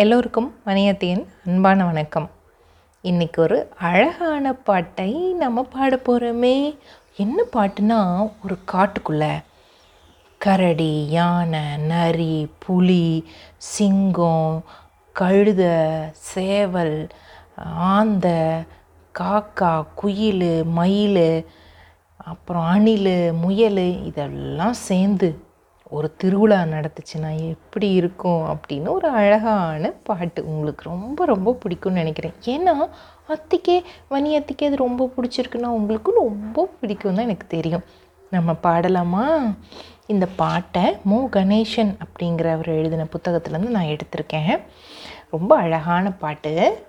எல்லோருக்கும் மணியத்தின் அன்பான வணக்கம். இன்றைக்கி ஒரு அழகான பாட்டை நம்ம பாட போகிறோமே என்ன பாட்டுனா ஒரு காட்டுக்குள்ள. கரடி யானை நரி புலி சிங்கம் கழுத சேவல் ஆந்தை காக்கா குயில் மயில் அப்புறம் அணில் முயல் இதெல்லாம் சேர்ந்து ஒரு திருவிழா நடத்துச்சுன்னா எப்படி இருக்கும் அப்படின்னு ஒரு அழகான பாட்டு உங்களுக்கு ரொம்ப ரொம்ப பிடிக்கும்னு நினைக்கிறேன். ஏன்னா அத்திக்கே வனி அத்திக்கே அது ரொம்ப பிடிச்சிருக்குன்னா உங்களுக்கும் ரொம்ப பிடிக்கும் தான் எனக்கு தெரியும். நம்ம பாடலாமா? இந்த பாட்டை மு. கணேசன் அப்படிங்கிறவர் எழுதின புத்தகத்துலேருந்து நான் எடுத்திருக்கேன். ரொம்ப அழகான பாட்டு.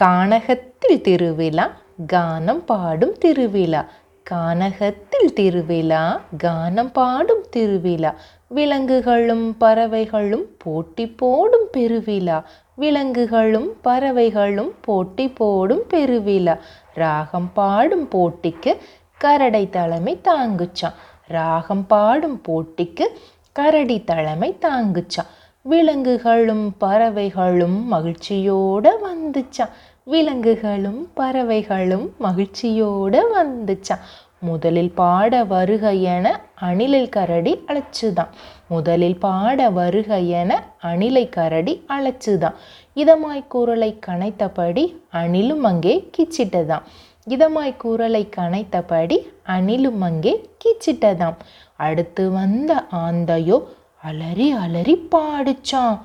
கானகத்தில் திருவிழா கானம் பாடும் திருவிழா கானகத்தில் திருவிழா கானம் பாடும் திருவிழா விலங்குகளும் பறவைகளும் போட்டி போடும் பெருவிழா விலங்குகளும் பறவைகளும் போட்டி போடும் பெருவிழா. ராகம் பாடும் போட்டிக்கு கரடை தலைமை தாங்குச்சான் ராகம் பாடும் போட்டிக்கு கரடி தலைமை தாங்குச்சான் விலங்குகளும் பறவைகளும் மகிழ்ச்சியோட வந்துச்சான் விலங்குகளும் பறவைகளும் மகிழ்ச்சியோடு வந்துச்சான் முதலில் பாட வருக என அணிலில் கரடி அழைச்சுதான் முதலில் பாட வருக என அணிலை கரடி அழைச்சுதான் இதமாய் குரலை கனைத்தபடி அணிலும் அங்கே கிச்சிட்டதாம். இதமாய் குரலை கனைத்தபடி அணிலும் அங்கே கிச்சிட்டதாம். அடுத்து வந்த ஆந்தையோ அலறி அலறி பாடிச்சான்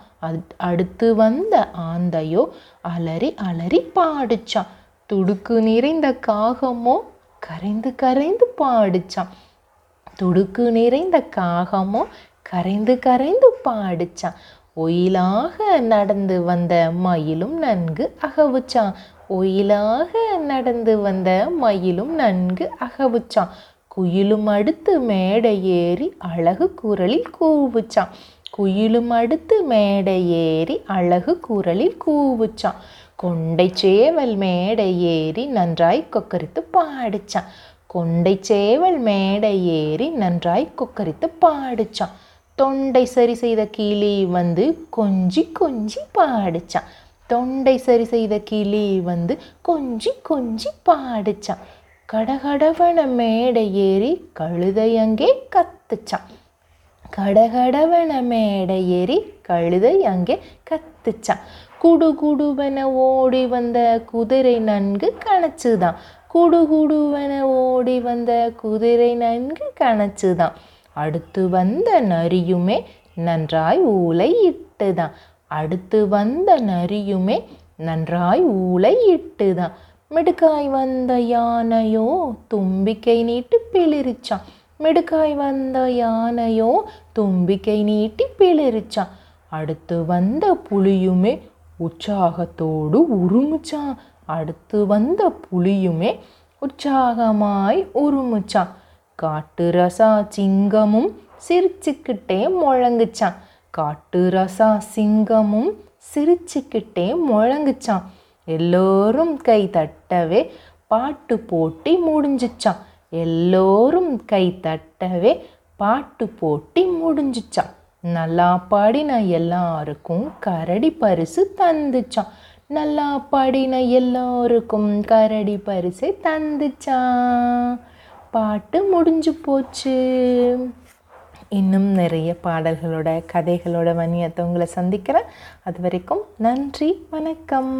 அடுத்து வந்த ஆந்தையோ அலறி அலறி பாடிச்சான் துடுக்கு நிறைந்த காகமோ கரைந்து கரைந்து பாடிச்சான் துடுக்கு நிறைந்த காகமோ கரைந்து கரைந்து பாடிச்சான் ஒயிலாக நடந்து வந்த மயிலும் நன்கு அகவுச்சான் ஒயிலாக நடந்து வந்த மயிலும் நன்கு அகவுச்சான் குயிலும் அடுத்து மேடை ஏறி அழகு குரலில் கூவுச்சான் குயிலும் அடுத்து மேடை ஏறி அழகு குரலில் கூவுச்சான். கொண்டை சேவல் மேடை ஏறி நன்றாய் கொக்கரித்து பாடிச்சான். கொண்டை சேவல் மேடை ஏறி நன்றாய் கொக்கரித்து பாடிச்சான். தொண்டை சரி செய்த கிளி வந்து கொஞ்சி கொஞ்சி பாடிச்சான். தொண்டை சரி செய்த கிளி வந்து கொஞ்சி கொஞ்சி பாடிச்சான். கடகடவன மேடை ஏறி கழுதை அங்கே கத்துச்சான். கடகடவன மேடை ஏறி கழுதை அங்கே கத்துச்சான். குடுகுடுவன ஓடி வந்த குதிரை நன்கு கணச்சுதான். குடுகுடுவன ஓடி வந்த குதிரை நன்கு கணச்சுதான். அடுத்து வந்த நரியுமே நன்றாய் ஊலை இட்டுதான். அடுத்து வந்த நரியுமே நன்றாய் ஊலை இட்டுதான். மிடுக்காய் வந்த யானையோ தும்பிக்கை நீட்டு பிளிரிச்சான். மிடுக்காய் வந்த யானையோ தும்பிக்கை நீட்டி பிளிரிச்சான் அடுத்து வந்த புலியுமே உற்சாகத்தோடு உருமுச்சான் அடுத்து வந்த புலியுமே உற்சாகமாய் உருமுச்சான் காட்டு ரசா சிங்கமும் சிரிச்சுக்கிட்டே முழங்குச்சான் காட்டு ரசா சிங்கமும் சிரிச்சுக்கிட்டே முழங்குச்சான் எல்லோரும் கை தட்டவே பாட்டு போட்டி முடிஞ்சிச்சான் எல்லோரும் கை தட்டவே பாட்டு போட்டி முடிஞ்சிச்சான் நல்லா பாடின எல்லாருக்கும் கரடி பரிசு தந்துச்சான் நல்லா பாடின எல்லோருக்கும் கரடி பரிசை தந்துச்சான் பாட்டு முடிஞ்சு போச்சு. இன்னும் நிறைய பாடல்களோட கதைகளோட மணியத்தை உங்களை சந்திக்கிறேன். அது வரைக்கும் நன்றி வணக்கம்.